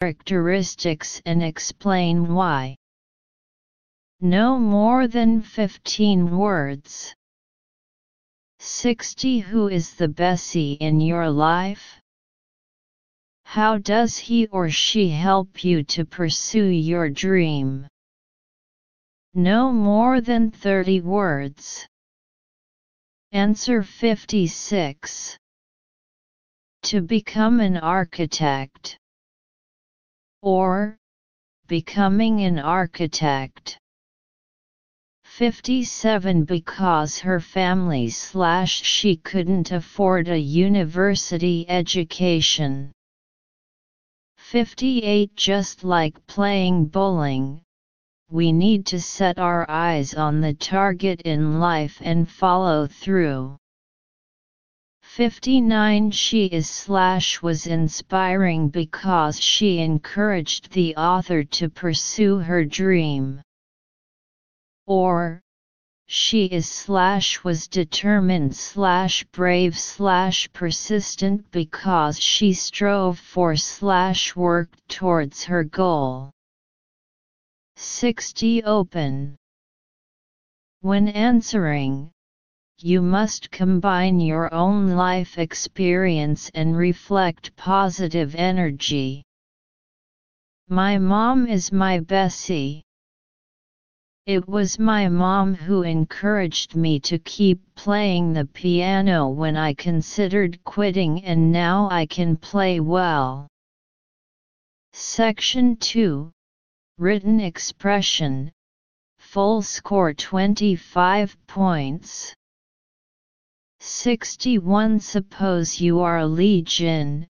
characteristics and explain why. No more than 15 words. 60 Who is the Bessie in your life? How does he or she help you to pursue your dream? No more than 30 words. Answer 56. To become an architect. Or, becoming an architect. 57 because her family slash she couldn't afford a university education. 58 Just like playing bowling, we need to set our eyes on the target in life and follow through. 59 She is slash was inspiring because she encouraged the author to pursue her dream or she is slash was determined slash brave slash persistent because she strove for slash worked towards her goal. 60 Open When answering, you must combine your own life experience and reflect positive energy. My mom is my Bessie. It was my mom who encouraged me to keep playing the piano when I considered quitting and now I can play well. Section 2 Written Expression Full score 25 points. 61 Suppose you are a Li Jin,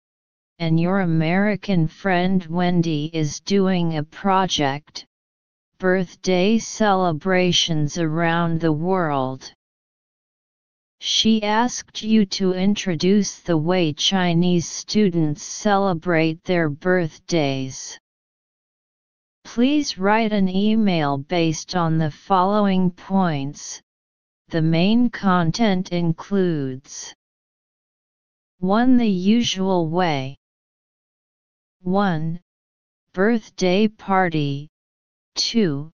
and your American friend Wendy is doing a project birthday celebrations around the world. She asked you to introduce the way Chinese students celebrate their birthdays. Please write an email based on the following points. The main content includes 1. The usual way 1. Birthday party 2.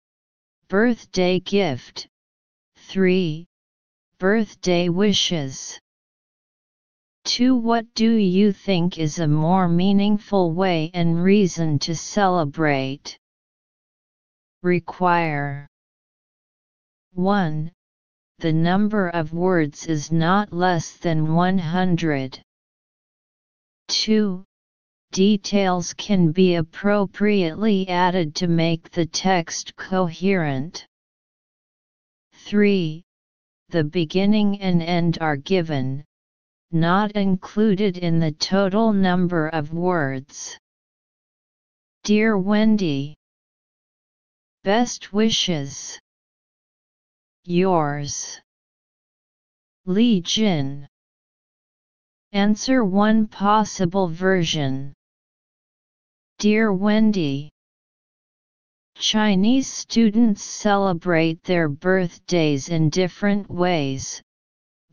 Birthday gift 3. Birthday wishes 2. What do you think is a more meaningful way and reason to celebrate? Require 1. The number of words is not less than 100. 2. Details can be appropriately added to make the text coherent. 3. The beginning and end are given, not included in the total number of words. Dear Wendy, Best wishes. Yours. Li Jin. Answer one possible version. Dear Wendy, Chinese students celebrate their birthdays in different ways,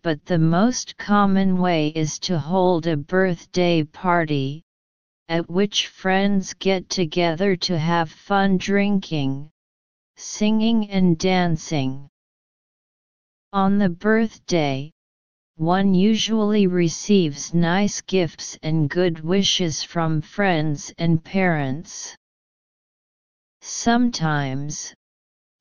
but the most common way is to hold a birthday party, at which friends get together to have fun drinking, singing and dancing. On the birthday, one usually receives nice gifts and good wishes from friends and parents. Sometimes,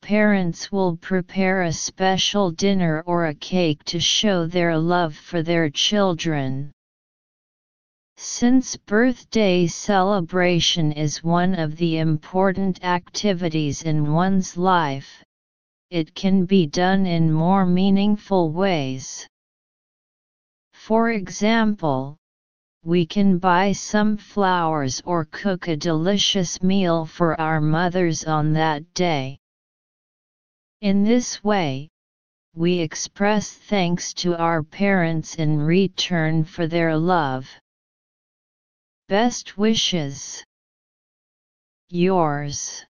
parents will prepare a special dinner or a cake to show their love for their children. Since birthday celebration is one of the important activities in one's life, it can be done in more meaningful ways. For example, we can buy some flowers or cook a delicious meal for our mothers on that day. In this way, we express thanks to our parents in return for their love. Best wishes. Yours.